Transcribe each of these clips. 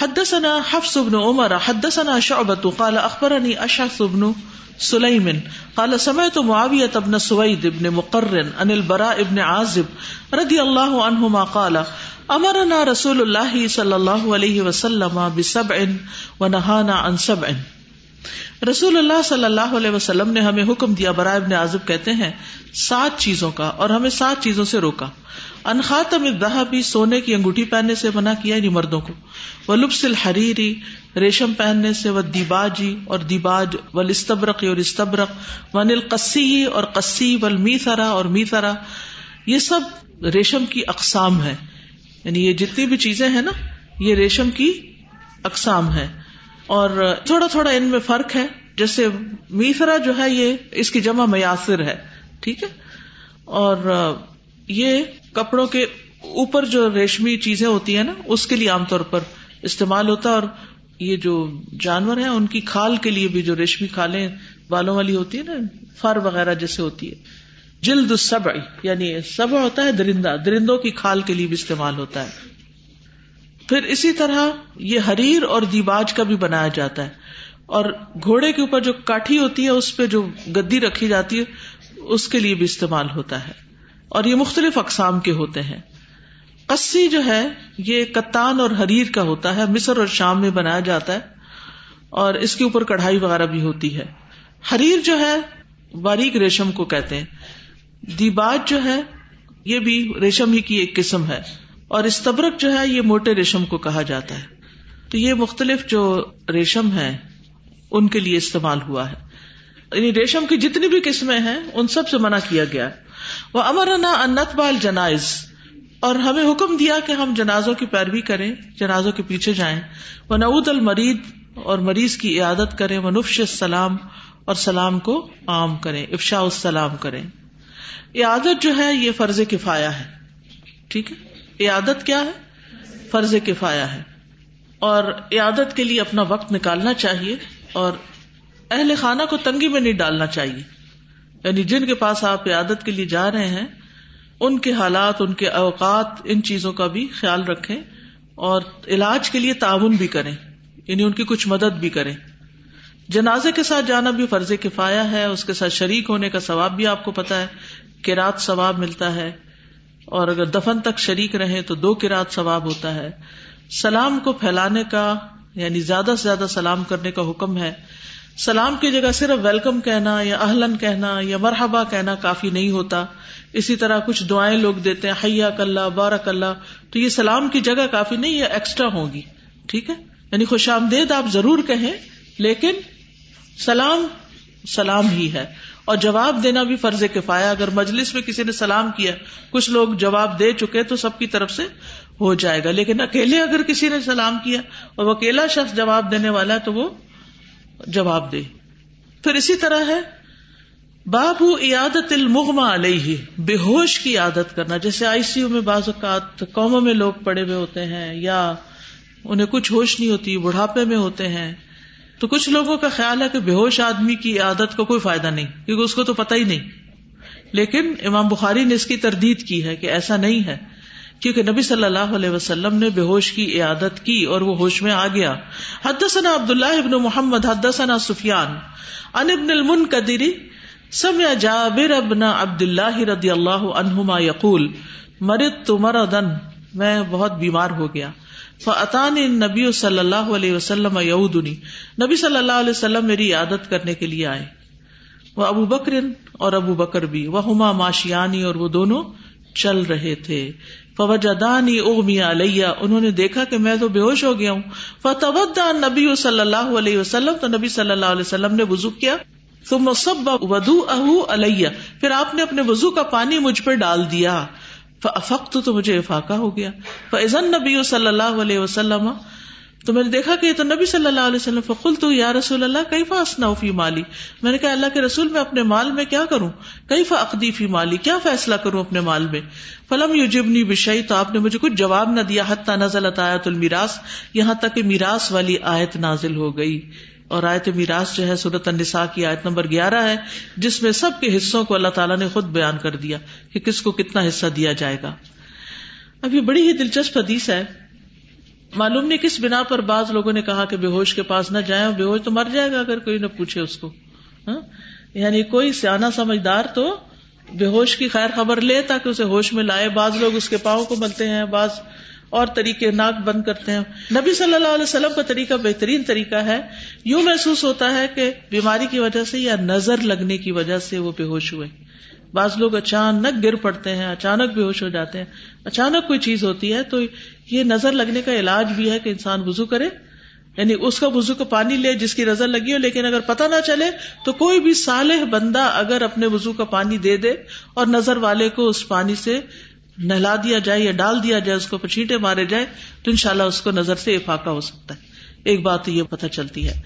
حدثنا حفص بن عمر، حدثنا شعبة، قال اخبرني اشعث بن سليم، قال سمعت معاوية بن سويد بن مقرن عن البراء بن عازب رضي الله عنهما قال امرنا رسول الله صلى الله عليه وسلم بسبع ونهانا عن سبع. رسول اللہ صلی اللہ علیہ وسلم نے ہمیں حکم دیا، برائے ابن عازب کہتے ہیں، سات چیزوں کا، اور ہمیں سات چیزوں سے روکا۔ انخاتم بھی سونے کی انگوٹھی پہننے سے منع کیا یعنی مردوں کو۔ وہ لبس الحریری، ریشم پہننے سے وہ دیباجی، اور دیباج، و لستبرق اور استبرق۔ و نل قسی اور قسی و میسرا اور میسرا یہ سب ریشم کی اقسام ہے یعنی یہ جتنی بھی چیزیں ہیں نا، یہ ریشم کی اقسام ہے اور تھوڑا تھوڑا ان میں فرق ہے جیسے میسرا جو ہے یہ اس کی جمع میاسر ہے، ٹھیک ہے؟ اور یہ کپڑوں کے اوپر جو ریشمی چیزیں ہوتی ہیں نا، اس کے لیے عام طور پر استعمال ہوتا ہے اور یہ جو جانور ہیں، ان کی کھال کے لیے بھی جو ریشمی کھالیں بالوں والی ہوتی ہے نا، فر وغیرہ جیسے ہوتی ہے۔ جلد سب یعنی سب ہوتا ہے، درندہ، درندوں کی کھال کے لیے بھی استعمال ہوتا ہے۔ پھر اسی طرح یہ حریر اور دیباج کا بھی بنایا جاتا ہے اور گھوڑے کے اوپر جو کاٹھی ہوتی ہے، اس پہ جو گدی رکھی جاتی ہے، اس کے لیے بھی استعمال ہوتا ہے۔ اور یہ مختلف اقسام کے ہوتے ہیں۔ کسی جو ہے، یہ کتان اور حریر کا ہوتا ہے۔ مصر اور شام میں بنایا جاتا ہے اور اس کے اوپر کڑھائی وغیرہ بھی ہوتی ہے۔ حریر جو ہے، باریک ریشم کو کہتے ہیں۔ دیباج جو ہے، یہ بھی ریشم ہی کی ایک قسم ہے۔ اور استبرک جو ہے یہ موٹے ریشم کو کہا جاتا ہے۔ تو یہ مختلف جو ریشم ہے ان کے لیے استعمال ہوا ہے۔ یعنی ریشم کی جتنی بھی قسمیں ہیں، ان سب سے منع کیا گیا۔ وہ امرنا انت بال جنائز اور ہمیں حکم دیا کہ ہم جنازوں کی پیروی کریں، جنازوں کے پیچھے جائیں۔ وہ نعود المرید، اور مریض کی عیادت کریں۔ وہ نفش السلام، اور سلام کو عام کریں افشا السلام کریں۔ عیادت جو ہے، یہ فرض کفایا ہے۔ ٹھیک ہے؟ عیادت کیا ہے؟ فرض کفایا ہے۔ اور عیادت کے لیے اپنا وقت نکالنا چاہیے اور اہل خانہ کو تنگی میں نہیں ڈالنا چاہیے۔ یعنی جن کے پاس آپ عیادت کے لیے جا رہے ہیں، ان کے حالات، ان کے اوقات، ان چیزوں کا بھی خیال رکھیں اور علاج کے لیے تعاون بھی کریں۔ یعنی ان کی کچھ مدد بھی کریں۔ جنازے کے ساتھ جانا بھی فرض کفایا ہے، اس کے ساتھ شریک ہونے کا ثواب بھی آپ کو پتا ہے کہ رات ثواب ملتا ہے۔ اور اگر دفن تک شریک رہے تو دو رات ثواب ہوتا ہے۔ سلام کو پھیلانے کا یعنی زیادہ سے زیادہ سلام کرنے کا حکم ہے۔ سلام کی جگہ صرف ویلکم کہنا یا اہلن کہنا یا مرحبا کہنا کافی نہیں ہوتا۔ اسی طرح کچھ دعائیں لوگ دیتے ہیں حیا کلّہ بارک اللہ تو یہ سلام کی جگہ کافی نہیں، یہ ایکسٹرا ہوگی۔ ٹھیک ہے؟ یعنی خوش آمدید آپ ضرور کہیں، لیکن سلام سلام ہی ہے۔ اور جواب دینا بھی فرض کفایا اگر مجلس میں کسی نے سلام کیا، کچھ لوگ جواب دے چکے تو سب کی طرف سے ہو جائے گا۔ لیکن اکیلے اگر کسی نے سلام کیا اور وہ اکیلا شخص جواب دینے والا ہے تو وہ جواب دے۔ پھر اسی طرح ہے، بابو عیادت المغما علیہ، بے ہوش کی عادت کرنا۔ جیسے آئی سی یو میں بعض اوقات قوموں میں لوگ پڑے ہوئے ہوتے ہیں یا انہیں کچھ ہوش نہیں ہوتی، بڑھاپے میں ہوتے ہیں۔ تو کچھ لوگوں کا خیال ہے کہ بے ہوش آدمی کی عادت کا کوئی فائدہ نہیں، کیونکہ اس کو تو پتا ہی نہیں۔ لیکن امام بخاری نے اس کی تردید کی ہے کہ ایسا نہیں ہے، کیونکہ نبی صلی اللہ علیہ وسلم نے بے ہوش کی عیادت کی اور وہ ہوش میں آ گیا۔ حدثنا عبد اللہ ابن محمد، حدثنا سفیان ان ابن المنقدری سمع جابر ابن عبد اللہ رضی اللہ عنہما یقول مرد تو مردن میں بہت بیمار ہو گیا۔ فعطان نبی صلی اللہ علیہ وسلم یعودنی نبی صلی اللہ علیہ وسلم میری عادت کرنے کے لیے آئے۔ وہ ابو بکر اور ابو بکر بھی وہ ہما معاشیانی اور وہ دونوں چل رہے تھے۔ فوجدانی اغمیا علیہ انہوں نے دیکھا کہ میں تو بے ہوش ہو گیا ہوں۔ فتودا نبی صلی اللہ علیہ وسلم۔ تو نبی صلی اللہ علیہ وسلم نے وضو کیا۔ تو مصب ودو اہ علیہ پھر آپ نے اپنے وضو کا پانی مجھ پہ ڈال دیا۔ فقت تو مجھے افاقہ ہو گیا۔ فضن نبی صلی اللہ علیہ وسلم، تو میں نے دیکھا کہ یہ تو نبی صلی اللہ علیہ وسلم فخل تو یا رسول اللہ کئی فاسنا فی مالی؟ میں نے کہا، اللہ کے رسول، میں اپنے مال میں کیا کروں؟ کئی فقدی فی مالی؟ کیا فیصلہ کروں اپنے مال میں؟ فلم یو جبنی بشئی تو آپ نے مجھے کچھ جواب نہ دیا، حتیٰ نزل آیت المیراث، یہاں تک کہ میراث والی آیت نازل ہو گئی۔ اور آیت میراث جو ہے صورت النساء کی آیت نمبر گیارہ ہے، جس میں سب کے حصوں کو اللہ تعالیٰ نے خود بیان کر دیا کہ کس کو کتنا حصہ دیا جائے گا۔ اب یہ بڑی ہی دلچسپ حدیث ہے۔ معلوم نہیں کس بنا پر بعض لوگوں نے کہا کہ بے ہوش کے پاس نہ جائیں بے ہوش تو مر جائے گا اگر کوئی نہ پوچھے اس کو۔ ہاں؟ یعنی کوئی سیاح سمجھدار تو بے ہوش کی خیر خبر لے تاکہ اسے ہوش میں لائے۔ بعض لوگ اس کے پاؤں کو ملتے ہیں، بعض اور طریقے ناک بند کرتے ہیں۔ نبی صلی اللہ علیہ وسلم کا طریقہ بہترین طریقہ ہے۔ یوں محسوس ہوتا ہے کہ بیماری کی وجہ سے یا نظر لگنے کی وجہ سے وہ بے ہوش ہوئے۔ بعض لوگ اچانک گر پڑتے ہیں، اچانک بے ہوش ہو جاتے ہیں۔ اچانک کوئی چیز ہوتی ہے تو یہ نظر لگنے کا علاج بھی ہے کہ انسان وزو کرے۔ یعنی اس کا وزو کا پانی لے جس کی نظر لگی ہو، لیکن اگر پتہ نہ چلے تو کوئی بھی صالح بندہ اگر اپنے وزو کا پانی دے دے اور نظر والے کو اس پانی سے نہلا دیا جائے یا ڈال دیا جائے، اس کو پچھیٹے مارے جائے تو انشاءاللہ اس کو نظر سے افاقہ ہو سکتا ہے۔ ایک بات یہ پتہ چلتی ہے۔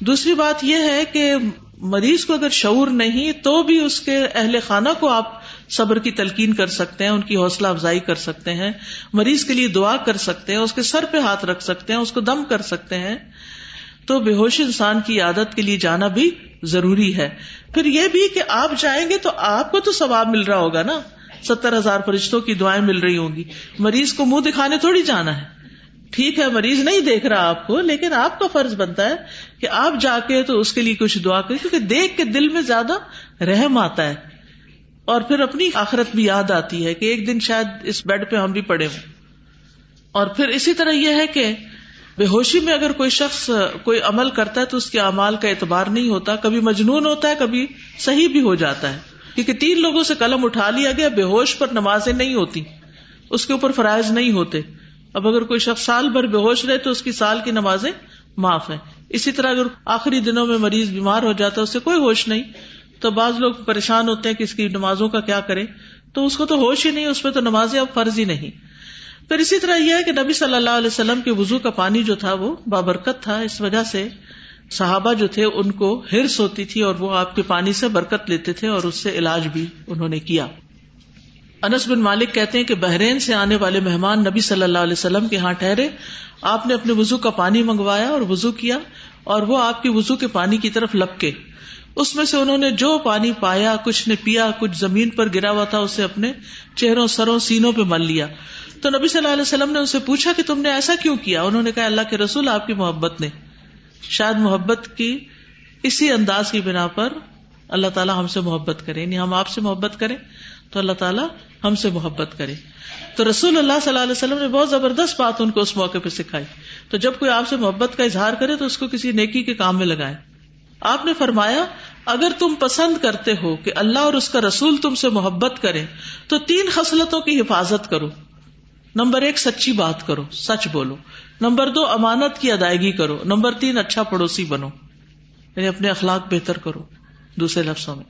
دوسری بات یہ ہے کہ مریض کو اگر شعور نہیں، تو بھی اس کے اہل خانہ کو آپ صبر کی تلقین کر سکتے ہیں، ان کی حوصلہ افزائی کر سکتے ہیں۔ مریض کے لیے دعا کر سکتے ہیں، اس کے سر پہ ہاتھ رکھ سکتے ہیں، اس کو دم کر سکتے ہیں۔ تو بے ہوش انسان کی عادت کے لیے جانا بھی ضروری ہے۔ پھر یہ بھی کہ آپ جائیں گے تو آپ کو تو ثواب مل رہا ہوگا نا۔ ستر ہزار فرشتوں کی دعائیں مل رہی ہوں گی۔ مریض کو منہ دکھانے تھوڑی جانا ہے۔ ٹھیک ہے، مریض نہیں دیکھ رہا آپ کو، لیکن آپ کا فرض بنتا ہے کہ آپ جا کے تو اس کے لیے کچھ دعا کریں، کیونکہ دیکھ کے دل میں زیادہ رحم آتا ہے۔ اور پھر اپنی آخرت بھی یاد آتی ہے کہ ایک دن شاید اس بیڈ پہ ہم بھی پڑے ہوں۔ اور پھر اسی طرح یہ ہے کہ بے ہوشی میں اگر کوئی شخص کوئی عمل کرتا ہے تو اس کے اعمال کا اعتبار نہیں ہوتا، کبھی مجنون ہوتا ہے، کبھی صحیح بھی ہو جاتا ہے۔ کیونکہ تین لوگوں سے قلم اٹھا لیا گیا، بے ہوش پر نمازیں نہیں ہوتی، اس کے اوپر فرائض نہیں ہوتے۔ اب اگر کوئی شخص سال بھر بے ہوش رہے تو اس کی سال کی نمازیں معاف ہے اسی طرح اگر آخری دنوں میں مریض بیمار ہو جاتا ہے، اس سے کوئی ہوش نہیں۔ تو بعض لوگ پریشان ہوتے ہیں کہ اس کی نمازوں کا کیا کرے تو اس کو تو ہوش ہی نہیں، اس پہ تو نمازیں اب فرض ہی نہیں۔ پھر اسی طرح یہ ہے کہ نبی صلی اللہ علیہ وسلم کے وزو کا پانی جو تھا وہ بابرکت تھا، اس وجہ سے صحابہ جو تھے ان کو ہرس ہوتی تھی اور وہ آپ کے پانی سے برکت لیتے تھے اور اس سے علاج بھی انہوں نے کیا۔ انس بن مالک کہتے ہیں کہ بحرین سے آنے والے مہمان نبی صلی اللہ علیہ وسلم کے ہاں ٹھہرے۔ آپ نے اپنے وزو کا پانی منگوایا اور وزو کیا اور وہ آپ کی وزو کے پانی کی طرف لپکے۔ اس میں سے انہوں نے جو پانی پایا، کچھ نے پیا، کچھ زمین پر گرا ہوا تھا، اسے اپنے چہروں، سروں، سینوں پہ مل لیا۔ تو نبی صلی اللہ علیہ وسلم نے اسے پوچھا کہ تم نے ایسا کیوں کیا؟ انہوں نے کہا، اللہ کے رسول آپ کی محبت نے۔ شاید محبت کی اسی انداز کی بنا پر اللہ تعالیٰ ہم سے محبت کرے یعنی ہم آپ سے محبت کریں تو اللہ تعالیٰ ہم سے محبت کرے۔ تو رسول اللہ صلی اللہ علیہ وسلم نے بہت زبردست بات ان کو اس موقع پہ سکھائی۔ تو جب کوئی آپ سے محبت کا اظہار کرے تو اس کو کسی نیکی کے کام میں لگائے۔ آپ نے فرمایا، اگر تم پسند کرتے ہو کہ اللہ اور اس کا رسول تم سے محبت کرے تو تین خصلتوں کی حفاظت کرو۔ نمبر ایک، سچی بات کرو، سچ بولو۔ نمبر دو، امانت کی ادائیگی کرو۔ نمبر تین اچھا پڑوسی بنو۔ یعنی اپنے اخلاق بہتر کرو دوسرے لفظوں میں۔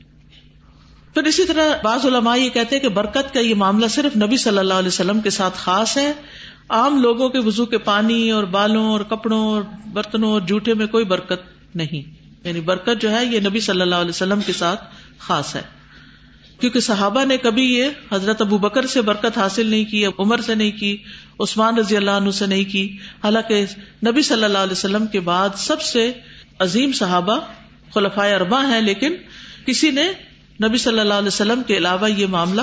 پھر اسی طرح بعض علماء یہ کہتے ہیں کہ برکت کا یہ معاملہ صرف نبی صلی اللہ علیہ وسلم کے ساتھ خاص ہے۔ عام لوگوں کے وزو کے پانی اور بالوں اور کپڑوں اور برتنوں اور جوٹے میں کوئی برکت نہیں۔ یعنی برکت جو ہے یہ نبی صلی اللہ علیہ وسلم کے ساتھ خاص ہے۔ کیونکہ صحابہ نے کبھی یہ حضرت ابو بکر سے برکت حاصل نہیں کی عمر سے نہیں کی، عثمان رضی اللہ عنہ سے نہیں کی۔ حالانکہ نبی صلی اللہ علیہ وسلم کے بعد سب سے عظیم صحابہ خلفۂ اربا ہیں، لیکن کسی نے نبی صلی اللہ علیہ وسلم کے علاوہ یہ معاملہ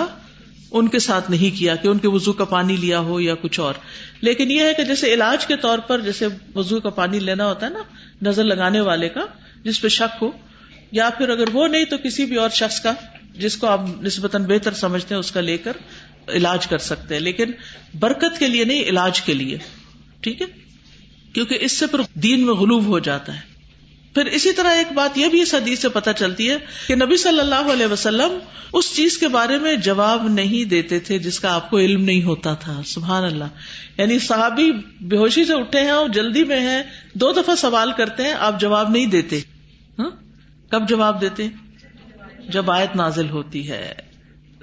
ان کے ساتھ نہیں کیا کہ ان کے وزو کا پانی لیا ہو یا کچھ اور۔ لیکن یہ ہے کہ جیسے علاج کے طور پر جیسے وزو کا پانی لینا ہوتا ہے نا، نظر لگانے والے کا، جس پہ شک ہو، یا پھر اگر وہ نہیں تو کسی بھی اور شخص کا جس کو آپ نسبتاً بہتر سمجھتے ہیں، اس کا لے کر علاج کر سکتے ہیں۔ لیکن برکت کے لیے نہیں، علاج کے لیے۔ ٹھیک ہے؟ کیونکہ اس سے پھر دین میں غلوب ہو جاتا ہے۔ پھر اسی طرح ایک بات یہ بھی اس حدیث سے پتہ چلتی ہے کہ نبی صلی اللہ علیہ وسلم اس چیز کے بارے میں جواب نہیں دیتے تھے جس کا آپ کو علم نہیں ہوتا تھا۔ سبحان اللہ۔ یعنی صحابی بے ہوشی سے اٹھے ہیں اور جلدی میں ہیں، دو دفعہ سوال کرتے ہیں، آپ جواب نہیں دیتے۔ ہاں؟ کب جواب دیتے؟ جب آیت نازل ہوتی ہے،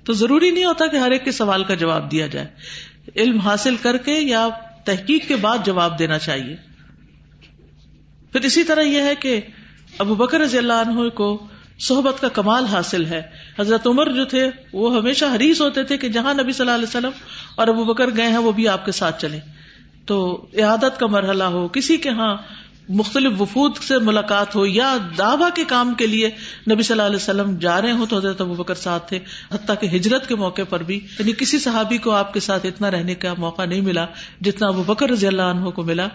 تو ضروری نہیں ہوتا کہ ہر ایک کے سوال کا جواب دیا جائے۔ علم حاصل کر کے یا تحقیق کے بعد جواب دینا چاہیے۔ پھر اسی طرح یہ ہے کہ ابو بکر رضی اللہ عنہ کو صحبت کا کمال حاصل ہے۔ حضرت عمر جو تھے، وہ ہمیشہ حریص ہوتے تھے کہ جہاں نبی صلی اللہ علیہ وسلم اور ابو بکر گئے ہیں، وہ بھی آپ کے ساتھ چلے تو عادت کا مرحلہ ہو، کسی کے ہاں مختلف وفود سے ملاقات ہو یا دعوی کے کام کے لیے نبی صلی اللہ علیہ وسلم جا رہے ہوں تو حضرت ابو بکر ساتھ تھے، حتیٰ کہ ہجرت کے موقع پر بھی یعنی کسی صحابی کو آپ کے ساتھ اتنا رہنے کا موقع نہیں ملا جتنا ابو بکر رضی اللہ عنہ کو ملا۔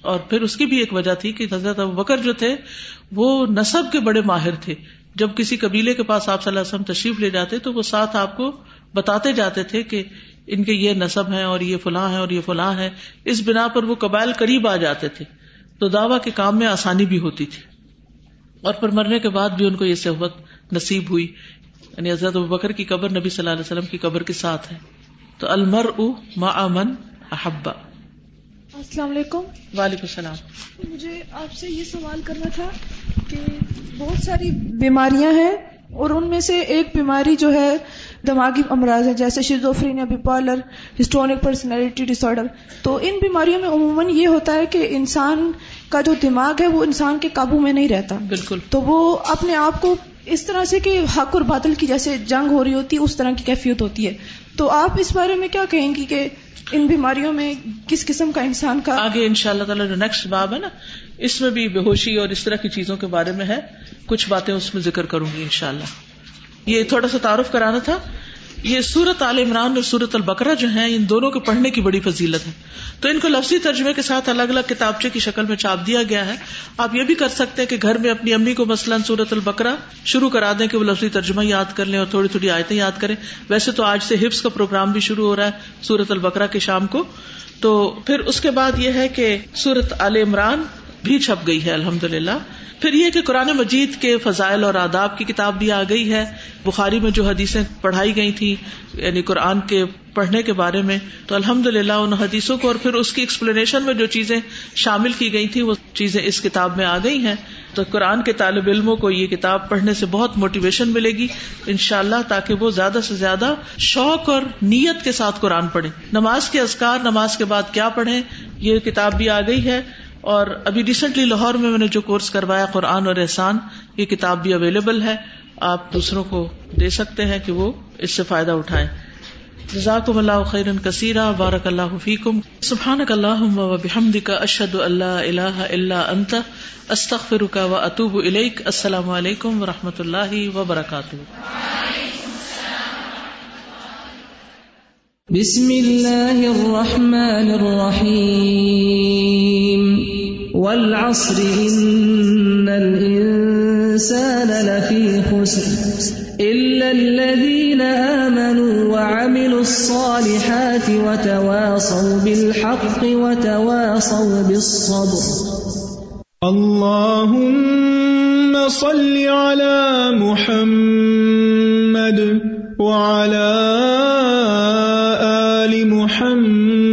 اور پھر اس کی بھی ایک وجہ تھی کہ حضرت ابو بکر جو تھے، وہ نصب کے بڑے ماہر تھے۔ جب کسی قبیلے کے پاس آپ صلی اللہ علیہ وسلم تشریف لے جاتے تو وہ ساتھ آپ کو بتاتے جاتے تھے کہ ان کے یہ نصب ہے اور یہ فلاں ہے اور یہ فلاں ہے اس بنا پر وہ قبائل قریب آ جاتے تھے۔ تو دعوی کے کام میں آسانی بھی ہوتی تھی۔ اور پھر مرنے کے بعد بھی ان کو یہ صحبت نصیب ہوئی۔ یعنی حضرت بکر کی قبر نبی صلی اللہ علیہ وسلم کی قبر کے ساتھ ہے۔ تو المر او ما امن احبا السلام علیکم۔ وعلیکم السلام۔ مجھے آپ سے یہ سوال کرنا تھا کہ بہت ساری بیماریاں ہیں۔ اور ان میں سے ایک بیماری جو ہے دماغی امراض ہے جیسے شیزوفرین یا بیپالر ہسٹونک پرسنالٹی ڈس آرڈر تو ان بیماریوں میں عموماً یہ ہوتا ہے کہ انسان کا جو دماغ ہے وہ انسان کے قابو میں نہیں رہتا۔ بالکل۔ تو وہ اپنے آپ کو اس طرح سے کہ حق اور بادل کی جیسے جنگ ہو رہی ہوتی ہے اس طرح کی کیفیت ہوتی ہے۔ تو آپ اس بارے میں کیا کہیں گی کہ ان بیماریوں میں کس قسم کا انسان کا آگے ان شاء اللہ تعالیٰ جو نیکسٹ باب ہے نا اس میں بھی بے ہوشی اور اس طرح کی چیزوں کے بارے میں ہے۔ کچھ باتیں اس میں ذکر کروں گی ان شاء اللہ یہ تھوڑا سا تعارف کرانا تھا۔ یہ سورت عال عمران اور سورت البکرا جو ہیں، ان دونوں کو پڑھنے کی بڑی فضیلت ہے۔ تو ان کو لفظی ترجمے کے ساتھ الگ الگ کتابچے کی شکل میں چاپ دیا گیا ہے۔ آپ یہ بھی کر سکتے ہیں کہ گھر میں اپنی امی کو مثلاً سورت البکرا شروع کرا دیں کہ وہ لفظی ترجمہ یاد کر لیں اور تھوڑی تھوڑی آیتیں یاد کریں۔ ویسے تو آج سے حفظ کا پروگرام بھی شروع ہو رہا ہے سورت البکرا کے شام کو۔ تو پھر اس کے بعد یہ ہے کہ سورت عال عمران بھی چھپ گئی ہے الحمد للہ پھر یہ کہ قرآن مجید کے فضائل اور آداب کی کتاب بھی آ گئی ہے۔ بخاری میں جو حدیثیں پڑھائی گئی تھی یعنی قرآن کے پڑھنے کے بارے میں، تو الحمد للہ ان حدیثوں کو اور پھر اس کی ایکسپلینیشن میں جو چیزیں شامل کی گئی تھی وہ چیزیں اس کتاب میں آ گئی ہیں۔ تو قرآن کے طالب علموں کو یہ کتاب پڑھنے سے بہت موٹیویشن ملے گی ان شاء اللہ تاکہ وہ زیادہ سے زیادہ شوق اور نیت کے ساتھ قرآن پڑھے نماز کے ازکار نماز کے بعد کیا پڑھیں، یہ کتاب بھی آ گئی ہے۔ اور ابھی ریسنٹلی لاہور میں میں نے جو کورس کروایا، قرآن اور احسان، یہ کتاب بھی اویلیبل ہے۔ آپ دوسروں کو دے سکتے ہیں کہ وہ اس سے فائدہ اٹھائیں۔ جزاکم اللہ خیرن کثیرہ، بارک اللہ فیکم۔ سبحانک اللہم و بحمدک، اشہد اللہ الہ الا انت، استغفرک و اتوب الیک۔ السلام علیکم و رحمۃ اللہ وبرکاتہ۔ بسم اللہ الرحمن الرحیم۔ والعصر ان الانسان لفی خسر الا الذين آمنوا وعملوا الصالحات وتواصوا بالحق وتواصوا بالصبر. اللهم صل على محمد وعلى آل محمد